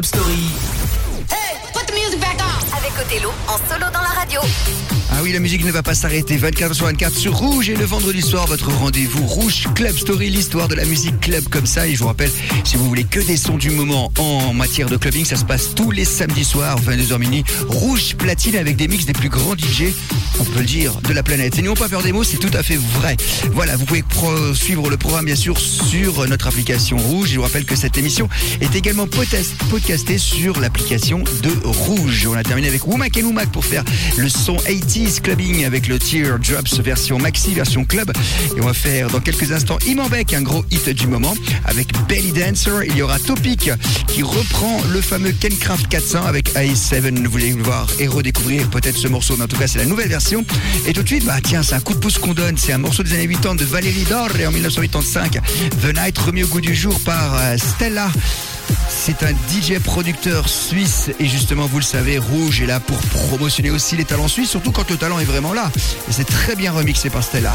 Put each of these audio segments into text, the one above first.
Hey, put the music back on. Avec Othello en solo dans la radio. La musique ne va pas s'arrêter. 24 sur 24 sur Rouge et le vendredi soir, votre rendez-vous Rouge Club Story, l'histoire de la musique club comme ça. Et je vous rappelle, si vous voulez que des sons du moment en matière de clubbing, ça se passe tous les samedis soirs, 22h minuit. Rouge platine avec des mix des plus grands DJ, on peut le dire, de la planète. Et n'ayons pas peur des mots, c'est tout à fait vrai. Voilà, vous pouvez suivre le programme bien sûr sur notre application Rouge. Je vous rappelle que cette émission est également podcastée sur l'application de Rouge. On a terminé avec Womack et Womack pour faire le son 80s clubbing avec le Teardrops version maxi, version club. Et on va faire dans quelques instants Imambek, un gros hit du moment, avec Belly Dancer. Il y aura Topic qui reprend le fameux Kencraft 400 avec i7. Vous voulez le voir et redécouvrir peut-être ce morceau, mais en tout cas c'est la nouvelle version. Et tout de suite, bah tiens, c'est un coup de pouce qu'on donne. C'est un morceau des années 80 de Valérie Dorre en 1985. The Night remis au goût du jour par euh, Stella. C'est un DJ producteur suisse et justement vous le savez, Rouge est là pour promotionner aussi les talents suisses, surtout quand le talent est vraiment là. Et c'est très bien remixé par Stella.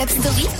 Rouge Club Story, c'est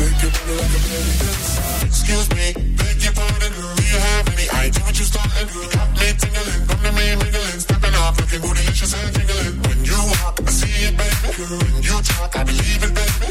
Excuse me, your. Do you have any idea what you got me tingling, come to me stepping off, looking and. When you walk, I see it, baby. When you talk, I believe it, baby.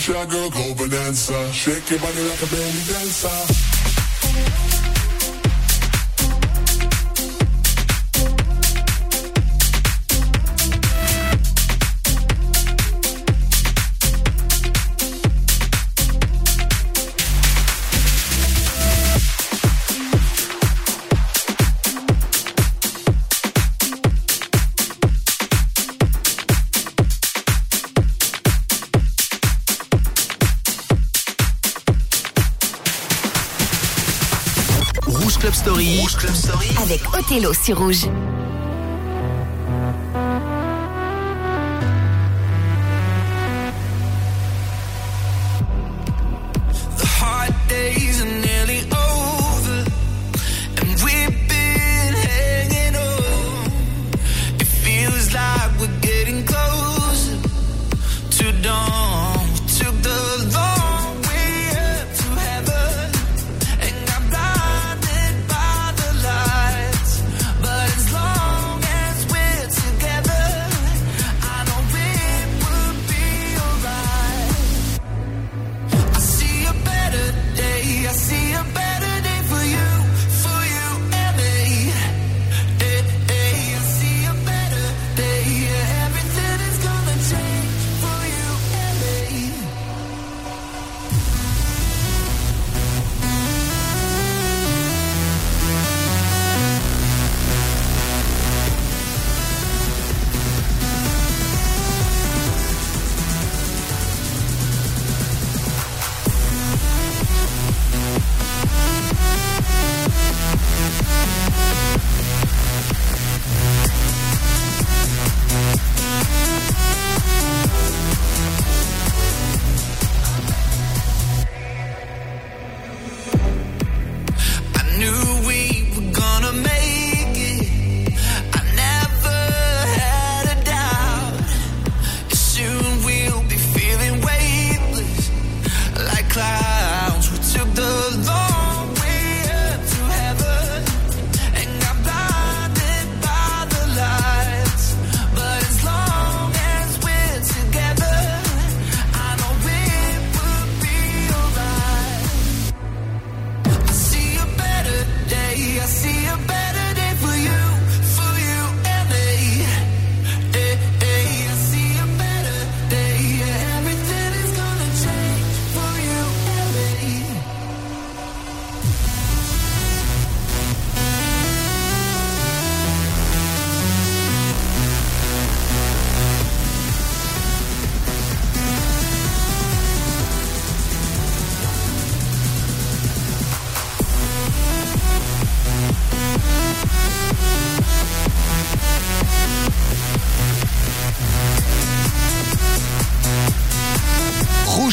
Shy, girl, go bonanza. Shake your body like a belly dancer. Othello sur Rouge.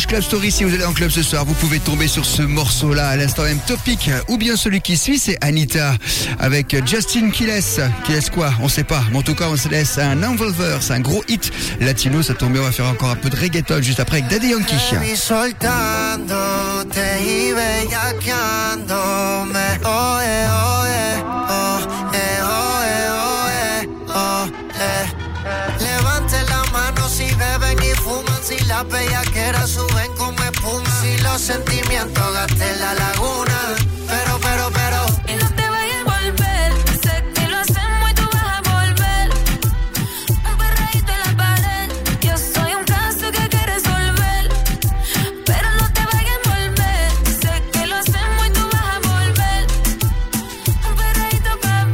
Club Story. Si vous allez en club ce soir, vous pouvez tomber sur ce morceau-là à l'instant même topic. Ou bien celui qui suit, c'est Anita avec Justin qui laisse. Qui laisse quoi? On sait pas. Mais en tout cas, on se laisse un Envolver. C'est un gros hit latino. Ça tombe bien. On va faire encore un peu de reggaeton juste après avec Daddy Yankee. en la laguna. Pero, pero, pero. Y no te vayas a volver. Sé que lo hacemos y tú vas a volver. Un perrito en la pared. Yo soy un caso que quieres resolver. Pero no te vayas a volver. Sé que lo hacemos y tú vas a volver. Un perrito para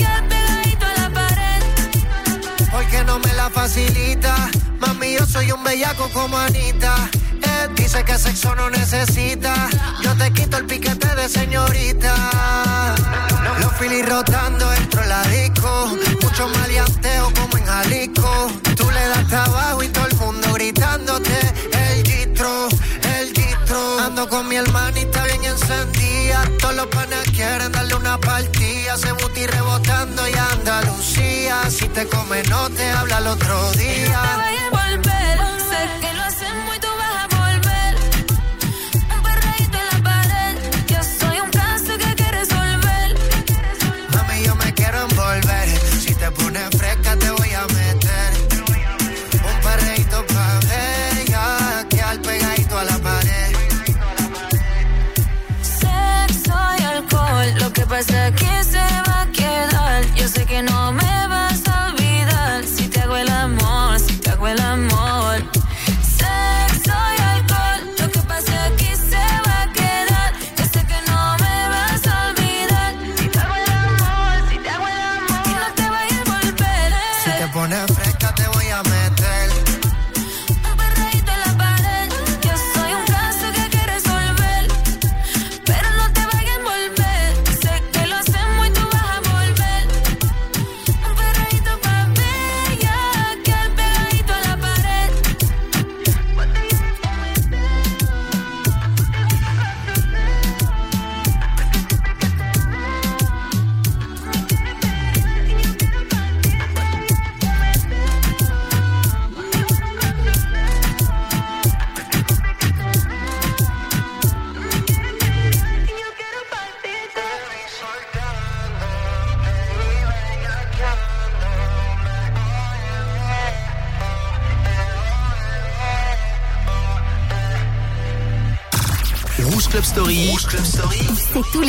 que pegadito a la pared. Porque no me la facilita. Mami, yo soy un bellaco como Anita dice que sexo no necesita. Yo te quito el piquete de señorita. Los filis rotando dentro la disco. Mucho maleanteo como en Jalisco. Tú le das trabajo y todo el mundo gritándote. El distro, el distro. Ando con mi hermanita bien encendida. Todos los panas quieren darle una partida. Se buti rebotando y Andalucía. Si te come no te habla el otro día. was a kiss.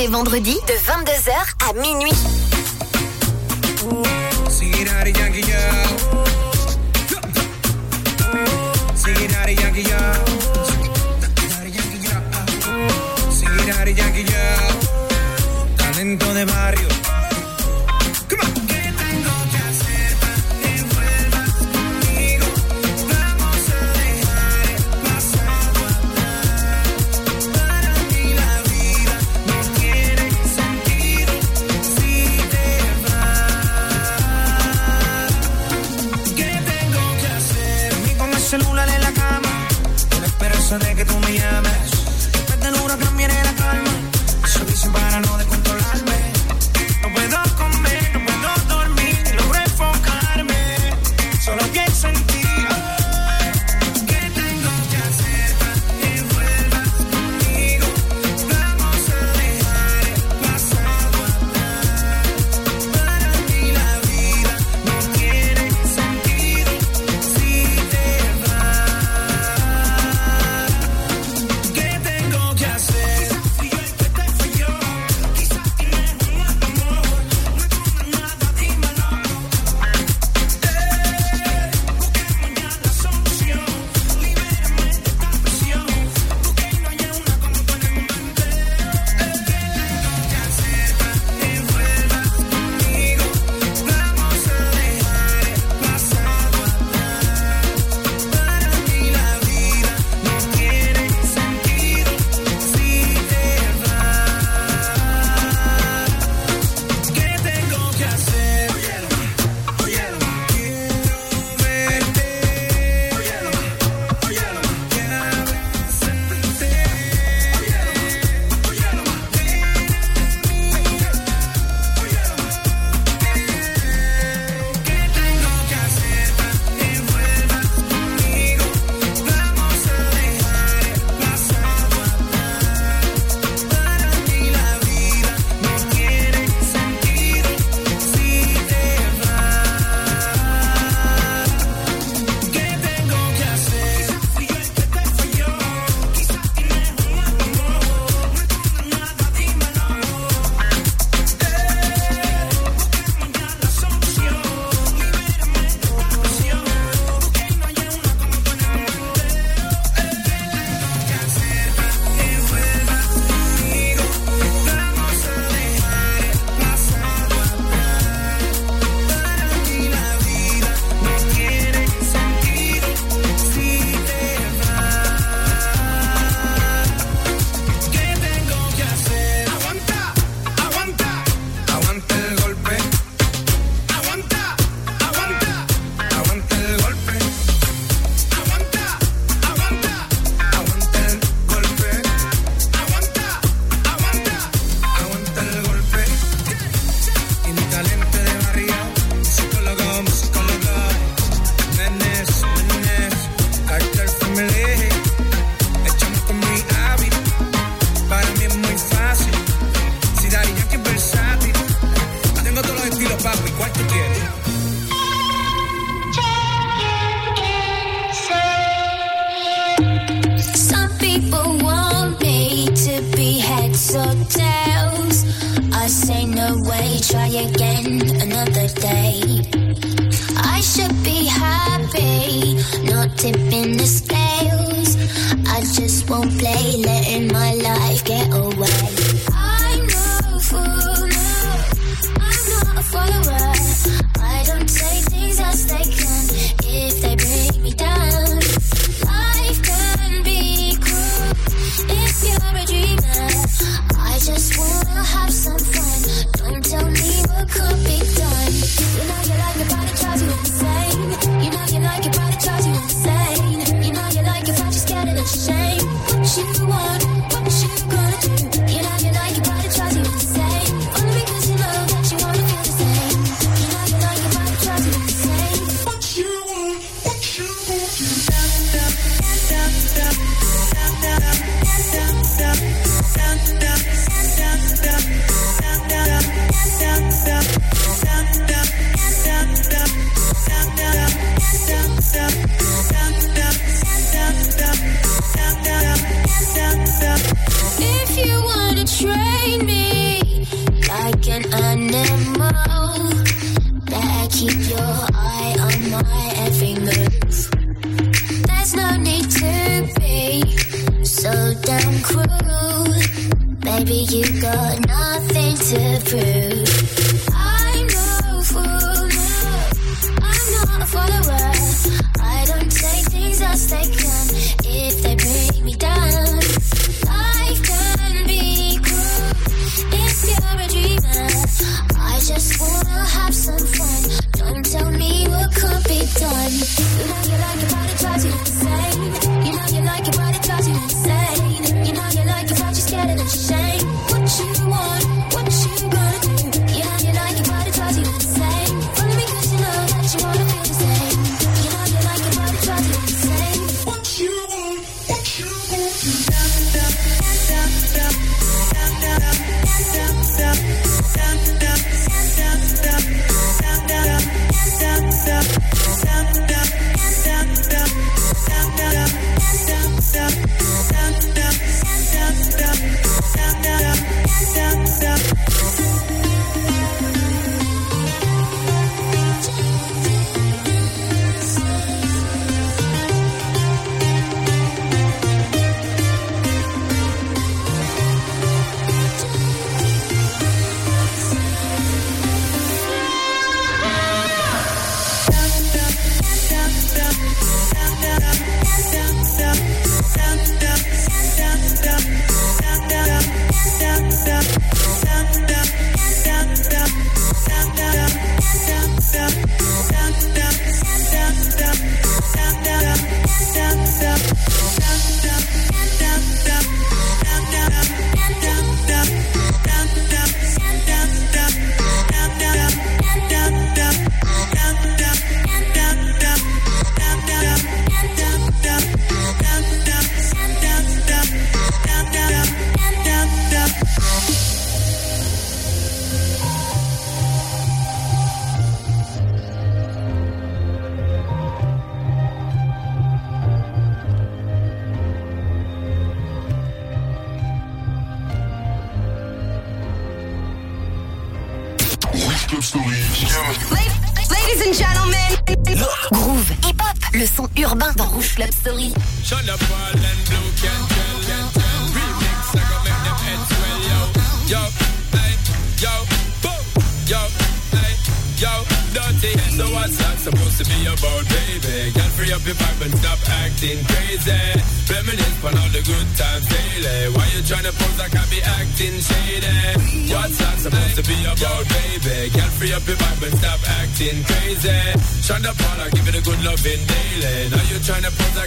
les vendredis de 22h à minuit. celular en la cama, en la esperanza de que tú me llames. Después del huracán viene la calma, se dicen para no desconfiar.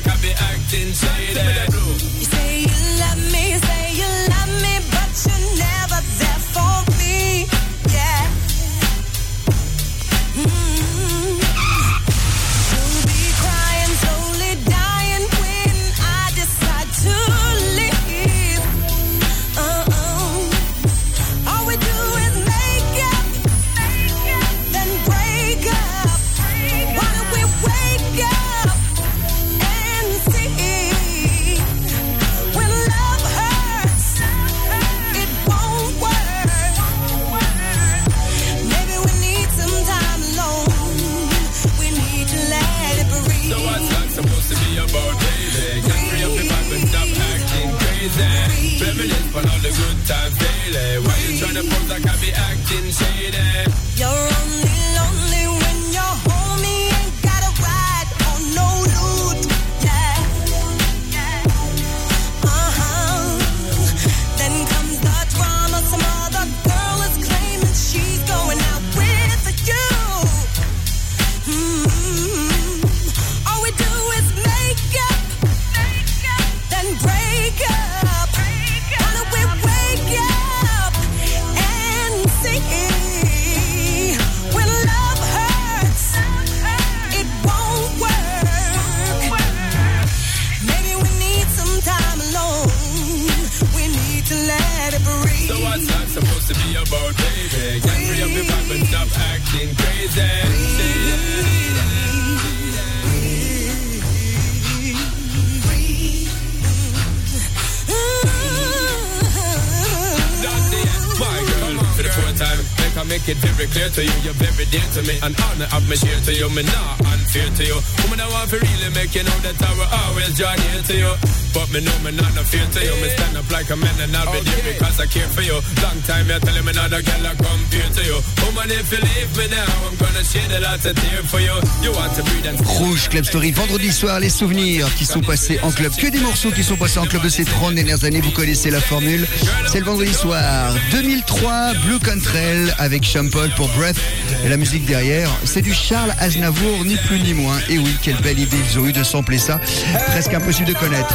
I've acting. You say you love me, say you love me, but you make I make it very clear to you, you're very dear to me, and honor of me share to you, me not unfair to you. Woman, I want to really make you know that I will always join here to you. But me know me not no fear to you, me stand up like a man and I'll be there because I care for you. Long time you're telling me not a girl I compare to you. Woman, if you leave me now, I'm gonna shed a lot of tears for you. You want to breathe and Rouge Club Story, vendredi soir, les souvenirs qui sont passés en club, que des morceaux qui sont passés en club de ces 30 dernières années, vous connaissez la formule. C'est le vendredi soir 2003, Blue Cantrell avec Sean Paul pour Breath. Et la musique derrière, c'est du Charles Aznavour, ni plus ni moins. Et oui, quelle belle idée ils ont eu de sampler ça. Presque impossible de connaître.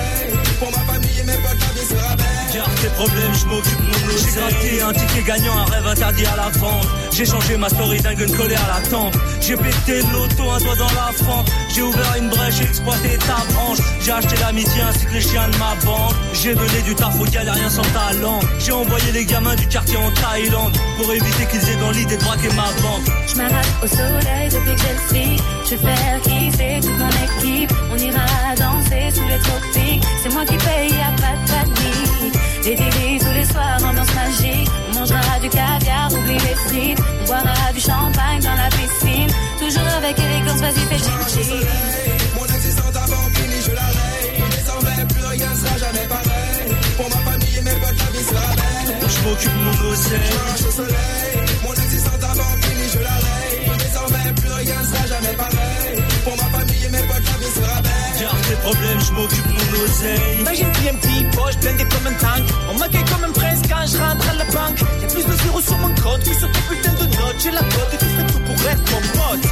tes problèmes, je m'occupe de mon. J'ai gratté un ticket gagnant, un rêve interdit à la vente. J'ai changé ma story dingue, une colère à la tempe. J'ai pété l'auto, un doigt dans la fente. J'ai ouvert une brèche, j'ai exploité ta branche. J'ai acheté l'amitié ainsi que les chiens de ma bande. J'ai donné du taf aux galériens sans talent. J'ai envoyé les gamins du quartier en Thaïlande pour éviter qu'ils aient dans l'idée de braquer ma banque. Je m'arrête au soleil depuis que je le suis. Je vais faire kiffer toute mon équipe. On ira danser sous les tropiques. C'est moi qui paye, y'a pas de panique. Des délits tous les soirs, ambiance magique. On mangera du caviar, oublie les frites. On boira du champagne dans la piscine. Toujours avec élégance, vas-y, fais chichi. Mon existence d'avant fini, je la raye. Désormais, plus rien sera jamais pareil. Pour ma famille et mes potes, la vie sera belle. Je m'occupe de mon oseille. Marche au soleil, mon existence d'avant fini, je la raye. Désormais, plus rien sera jamais pareil. Pour ma famille et mes potes, la vie sera belle. Garde tes problèmes, je m'occupe de mon. Imagine Poche blindée comme un tank. On m'accueille comme un prince quand je rentre à la banque. Y'a plus de zéro sur mon compte que sur putain de note. J'ai la cote et tu fais tout pour être mon pote.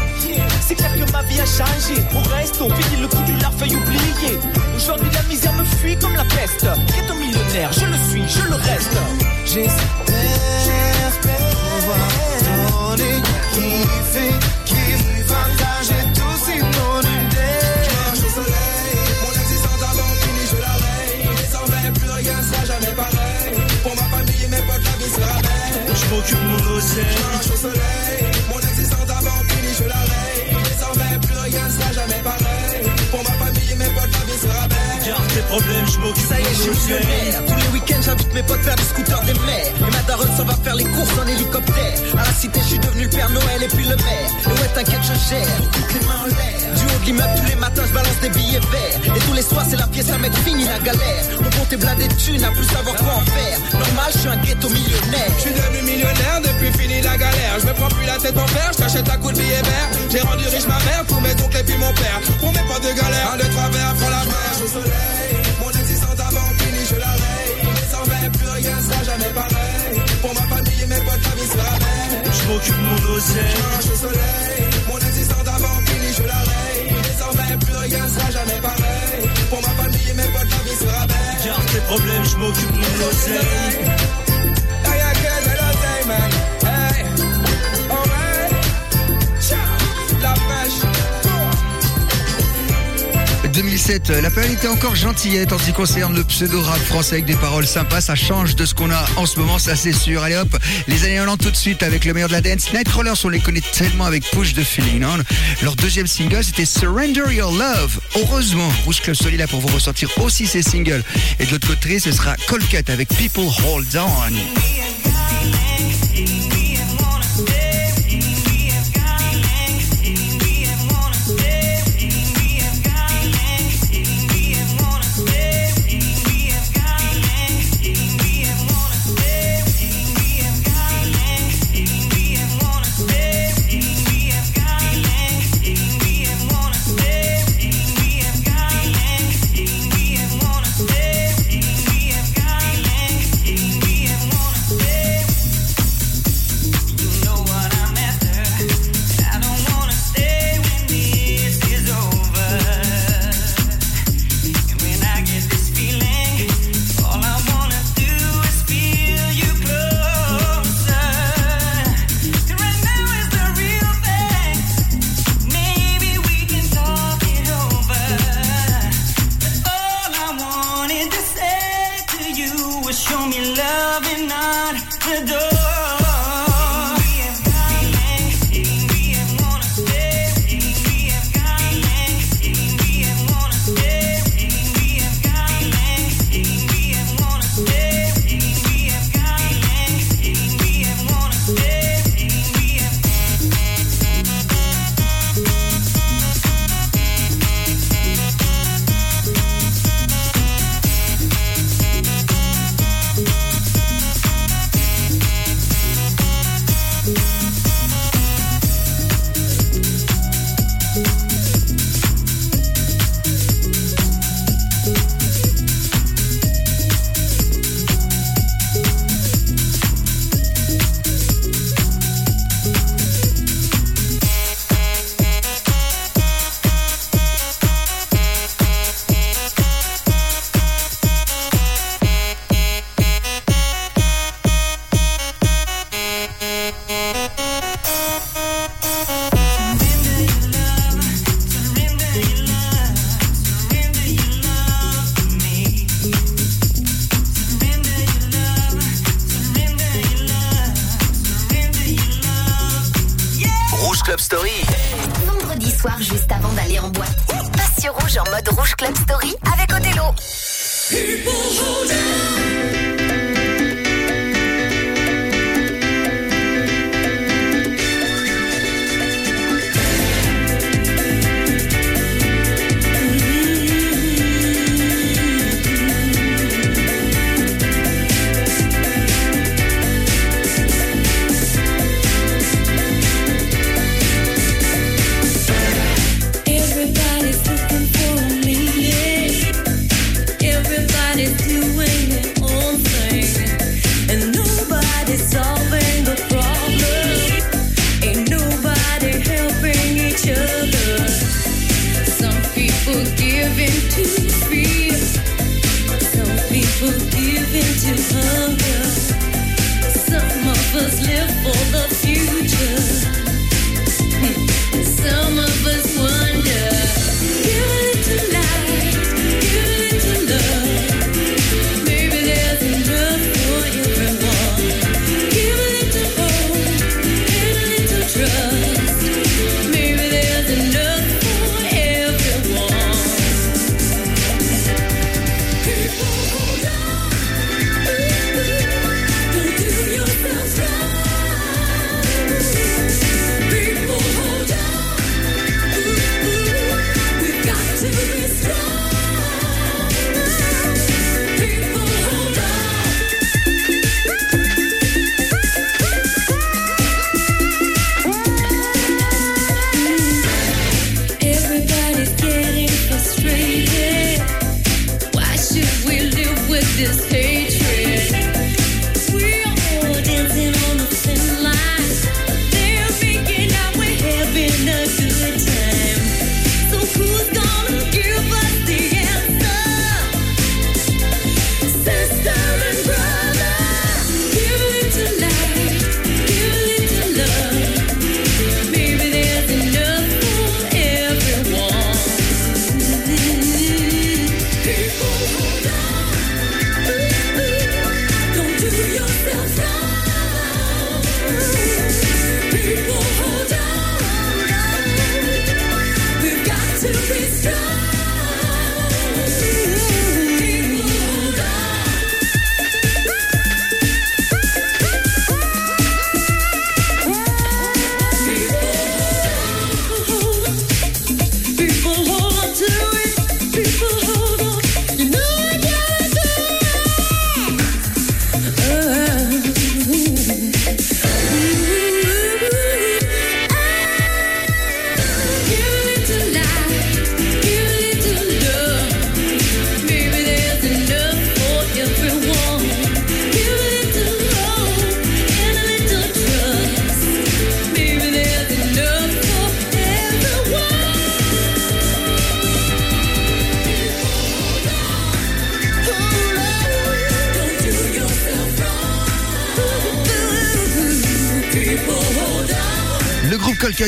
C'est clair que ma vie a changé. Au reste, on finit le coup du larfeuille oublié. Aujourd'hui, la misère me fuit comme la peste. Qu'est un millionnaire, je le suis, je le reste. J'espère pouvoir donner, kiffer, m'occupe mon. Marche au soleil, mon existence d'avant fini, je la raye. Désormais, plus rien sera jamais pareil. Je m'occupe Ça y est, je suis millionnaire. Tous les week-ends, j'invite mes potes faire du scooter des mers. Et ma daronne s'en va faire les courses en hélicoptère. À la cité, je suis devenu le Père Noël et puis le maire. Et ouais, t'inquiète, je gère. Toutes les mains en l'air. Du haut de l'immeuble, tous les matins, je balance des billets verts. Et tous les soirs, c'est la pièce à mettre fini la galère. Mon compte est blindé de thunes, à plus savoir quoi en faire. Normal, je suis un ghetto millionnaire. Je suis devenu millionnaire depuis fini la galère. Je me prends plus la tête en fer, je t'achète un coup de billet vert. J'ai rendu riche ma mère, tous mes oncles et puis mon père. Pour mes potes de galère, de travers, prends la mer. M'occupe mon oseille. Marche au soleil, mon existence d'avant fini, je la raye. Désormais, plus rien sera jamais pareil. Pour ma famille et mes potes, la vie sera belle. Garde tes problèmes, je m'occupe de mon oseille. Rien que de l'oseille, man. La euh, L'appel était encore gentillette en ce qui concerne le pseudo-rap français avec des paroles sympas. Ça change de ce qu'on a en ce moment, ça c'est sûr. Allez hop, les années 90 tout de suite avec le meilleur de la dance. Nightcrawlers, on les connaît tellement avec Push de Feeling Leur deuxième single, c'était Surrender Your Love. Heureusement, Rouge Club Soli là pour vous ressortir aussi ces singles. Et de l'autre côté, ce sera Colcut avec People Hold On.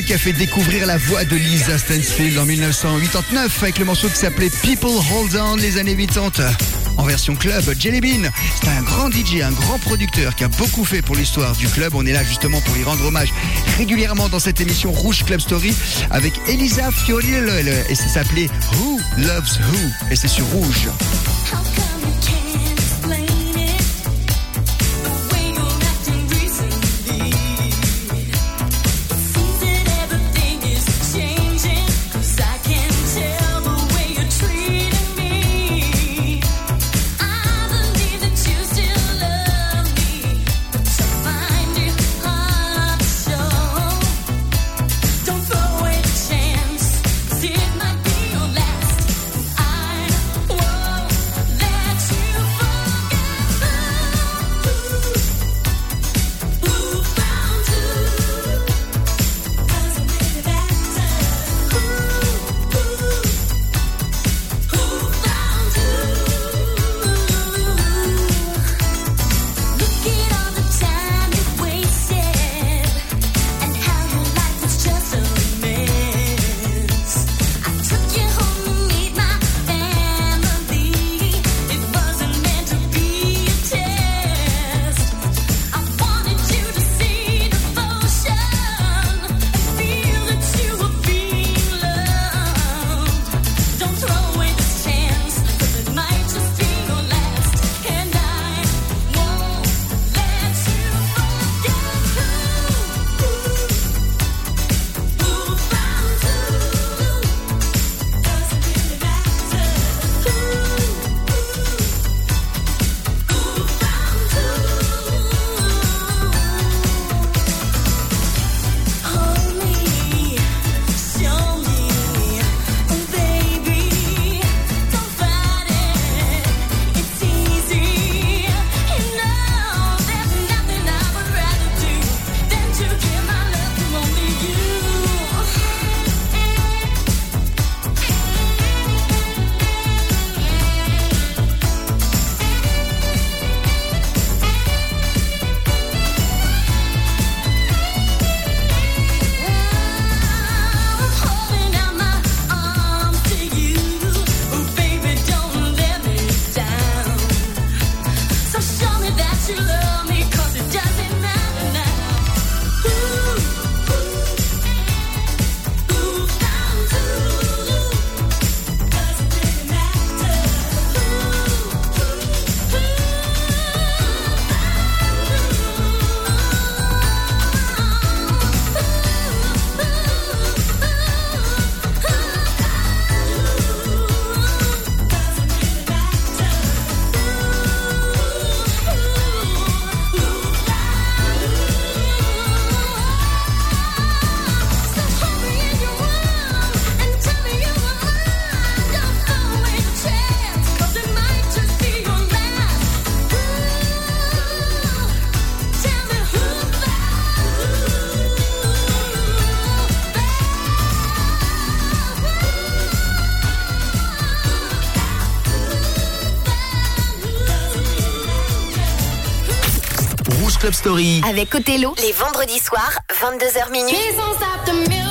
Qui a fait découvrir la voix de Lisa Stansfield en 1989 avec le morceau qui s'appelait People Hold On les années 80. En version club, Jelly Bean, c'est un grand DJ, un grand producteur qui a beaucoup fait pour l'histoire du club. On est là justement pour lui rendre hommage régulièrement dans cette émission Rouge Club Story avec Elisa Fiori euh, et ça s'appelait Who Loves Who et c'est sur Rouge. Avec Othello, les vendredis soirs, 22h minuit.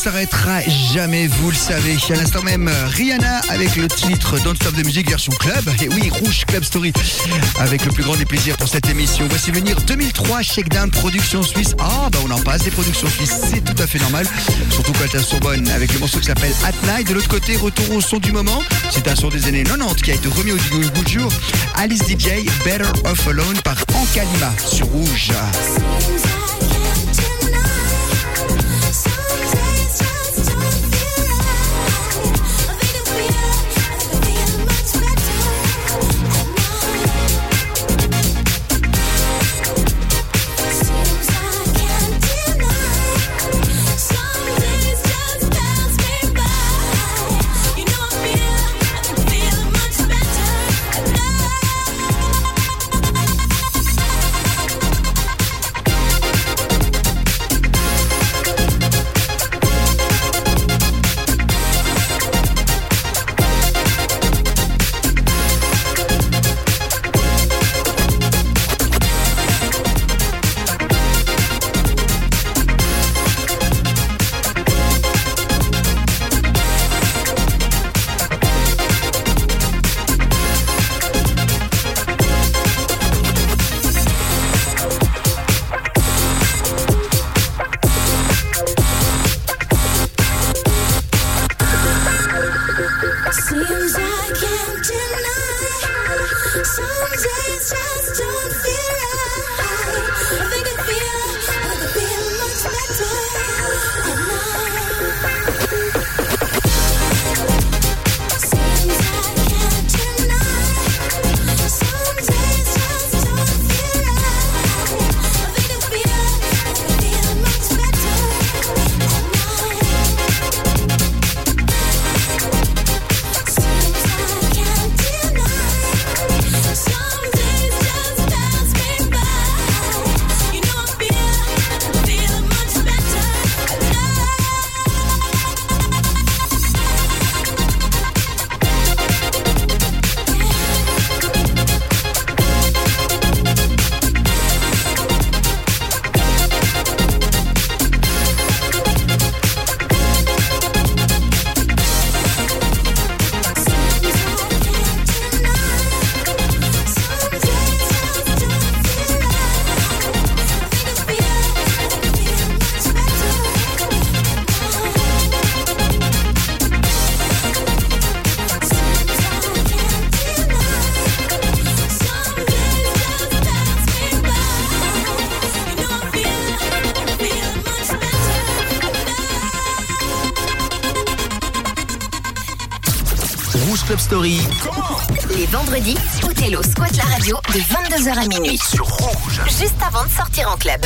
S'arrêtera jamais, vous le savez. À l'instant même, Rihanna avec le titre Don't Stop de musique version club. Et oui, Rouge Club Story avec le plus grand des plaisirs pour cette émission. Voici venir 2003 Shakedown Production Suisse. Ah, bah on en passe des productions suisses, c'est tout à fait normal. Surtout quand elles sont bonnes avec le morceau qui s'appelle At Night. De l'autre côté, retour au son du moment. C'est un son des années 90 qui a été remis au goût du jour. Alice DJ, Better Off Alone par Ankalima sur Rouge. Radio de 22h à minuit. Sur Rouge. Juste avant de sortir en club.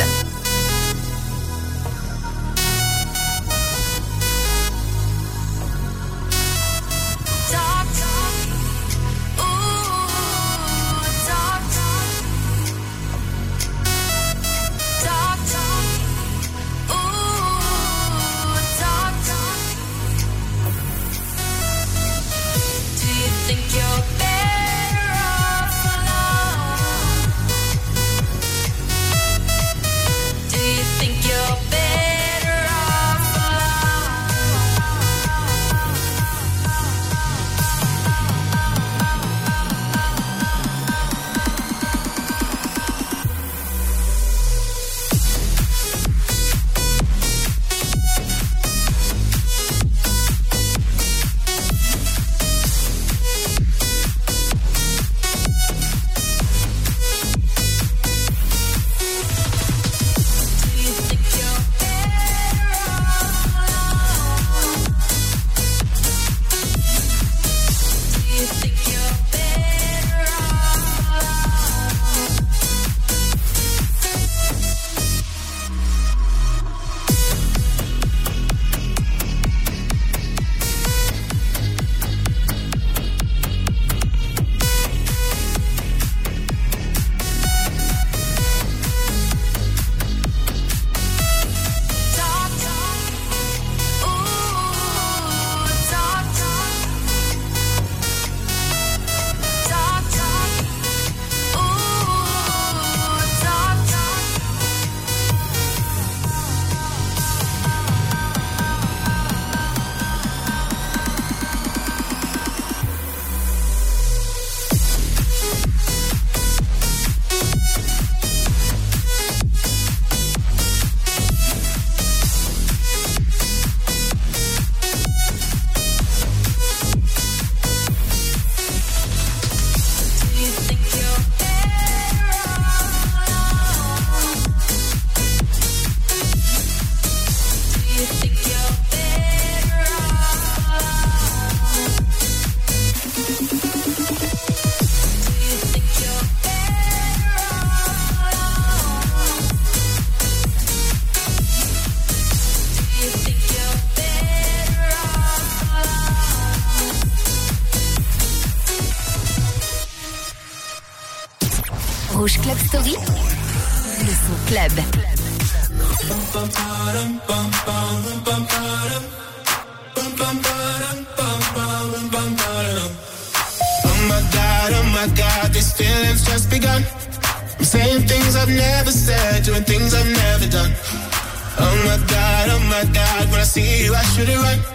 Club Story, le son club. Oh my god, oh my god, these feelings just begun. I'm saying things I've never said, doing things I've never done. Oh my god, oh my god, when I see you, I should it run.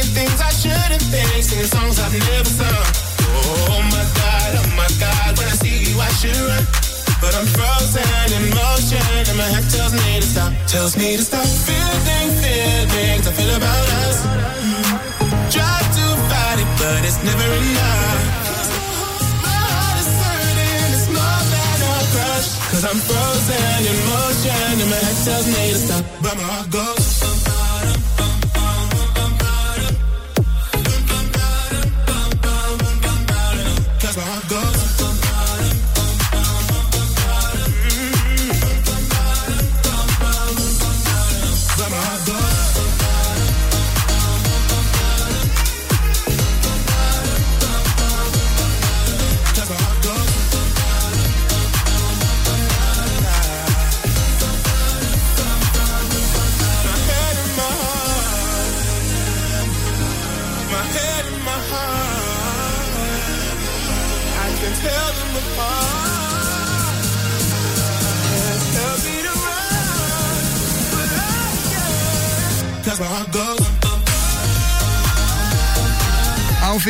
I'm things I shouldn't think, singing songs I've never sung. Oh my god, oh my god, when I see you I should run. But I'm frozen in motion, and my head tells me to stop, tells me to stop. Feeling feelings I feel about us. Try to fight it, but it's never enough. My heart is hurting, it's more than a crush. Cause I'm frozen in motion, and my head tells me to stop, but my heart goes.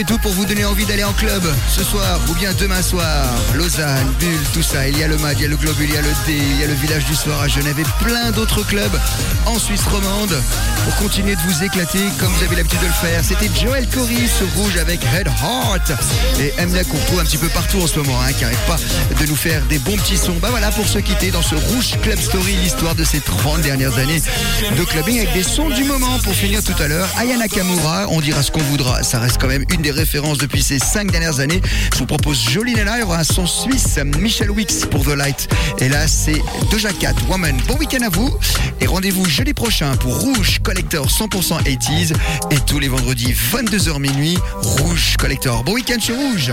Tout pour vous donner envie d'aller en club ce soir ou bien demain soir. Lausanne, Bulle, tout ça. Il y a le MAD, il y a le Globule, il y a le D, il y a le Village du Soir à Genève et plein d'autres clubs en Suisse romande pour continuer de vous éclater comme vous avez l'habitude de le faire. C'était Joel Corey sur Rouge avec Red Heart et Emna qu'on retrouve un petit peu partout en ce moment, hein, qui n'arrive pas de nous faire des bons petits sons. Bah voilà pour se quitter dans ce Rouge Club Story, l'histoire de ces 30 dernières années de clubbing avec des sons du moment. Pour finir tout à l'heure, Aya Nakamura, on dira ce qu'on voudra. Ça reste quand même une des références depuis ces 5 dernières années. Je vous propose Jolie Nana, il y aura un son suisse, Michel Wicks pour The Light. Et là, c'est Doja Cat, Woman. Bon week-end à vous et rendez-vous jeudi prochain pour Rouge Collector 100% 80s et tous les vendredis 22h minuit, Rouge Collector. Bon week-end sur Rouge.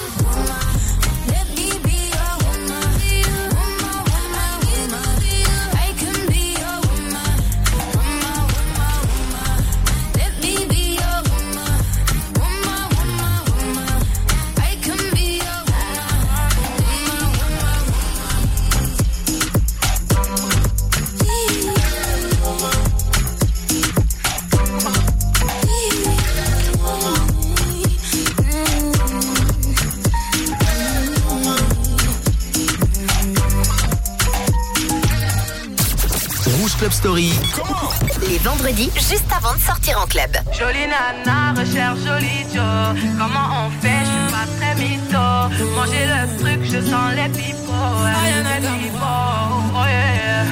Rouge Club Story. Les vendredis, juste avant de sortir en club. Jolie nana, recherche joli Joe. Comment on fait, je suis pas très mytho. Manger le truc, je sens les les pipeaux, oh yeah.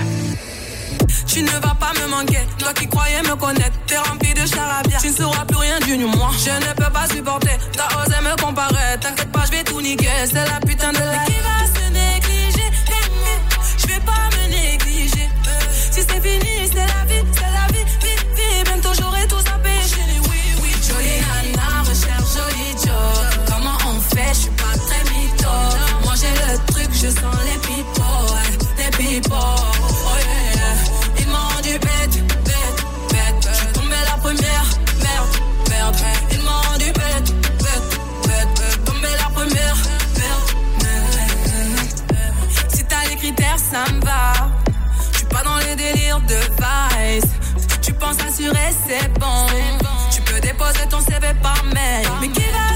Tu ne vas pas me manquer, toi qui croyais me connaître, t'es rempli de charabia. Tu ne sauras plus rien du moi. Je ne peux pas supporter, t'as osé me comparer. T'inquiète pas, je vais tout niquer, c'est la putain de la. Tu penses assurer, c'est bon. Tu peux déposer ton CV par mail. Mais qui va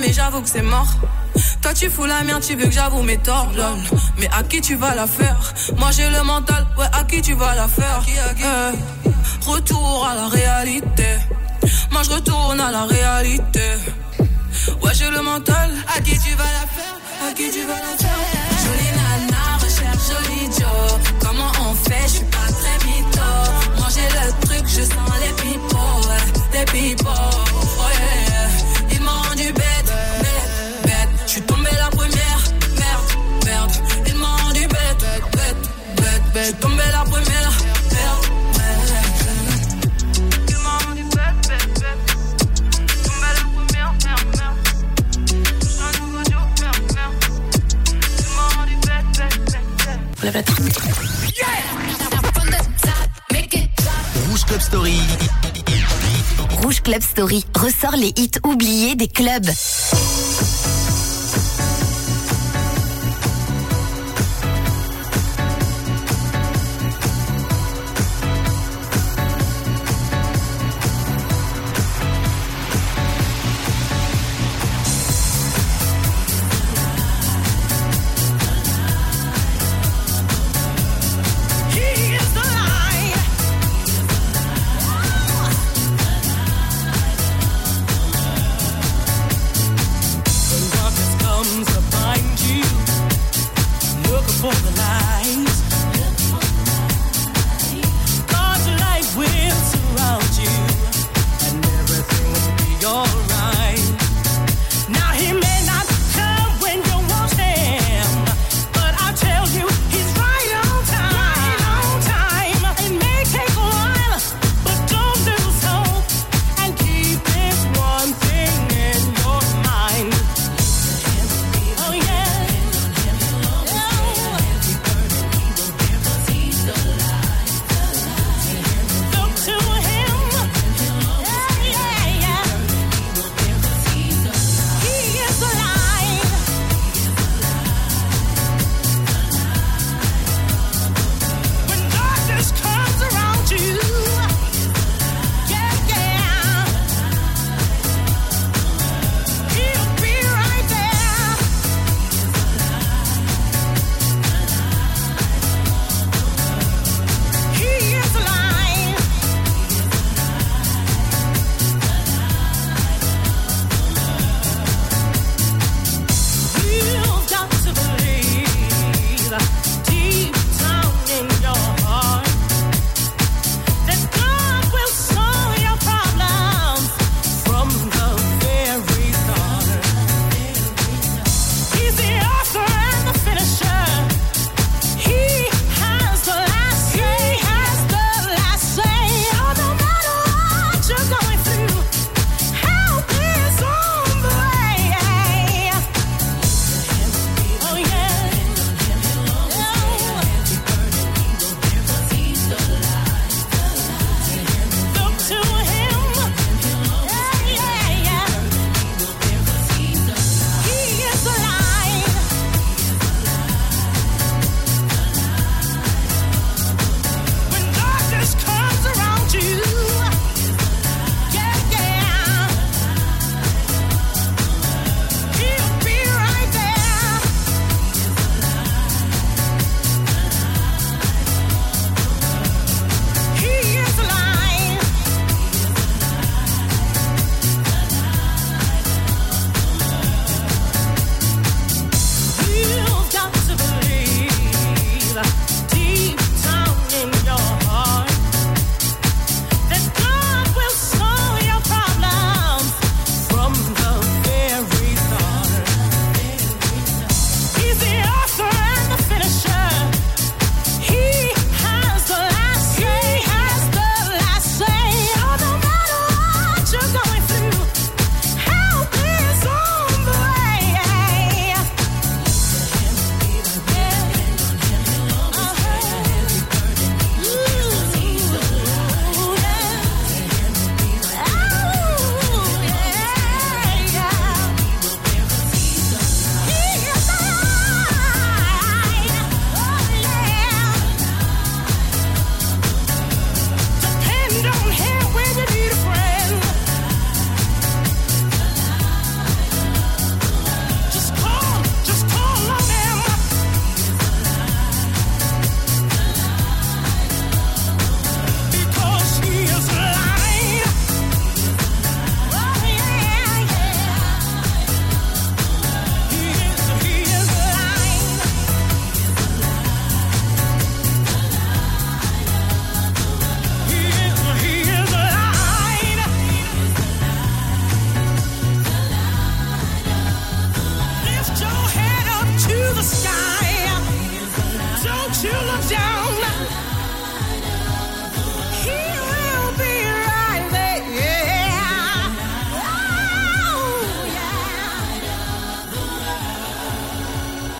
Mais j'avoue que c'est mort. Toi tu fous la merde, tu veux que j'avoue mes torts. Mais à qui tu vas la faire? Moi j'ai le mental, ouais, à qui tu vas la faire? Eh, Retour à la réalité. Moi je retourne à la réalité. Ouais, j'ai le mental, à qui tu vas la faire? À qui tu vas la faire? Jolie nana, recherche joli Joe. Comment on fait? Je suis pas très mytho. Moi j'ai le truc, je sens les pipeaux, ouais, les pipeaux. Rouge Club Story. Rouge Club Story ressort les hits oubliés des clubs.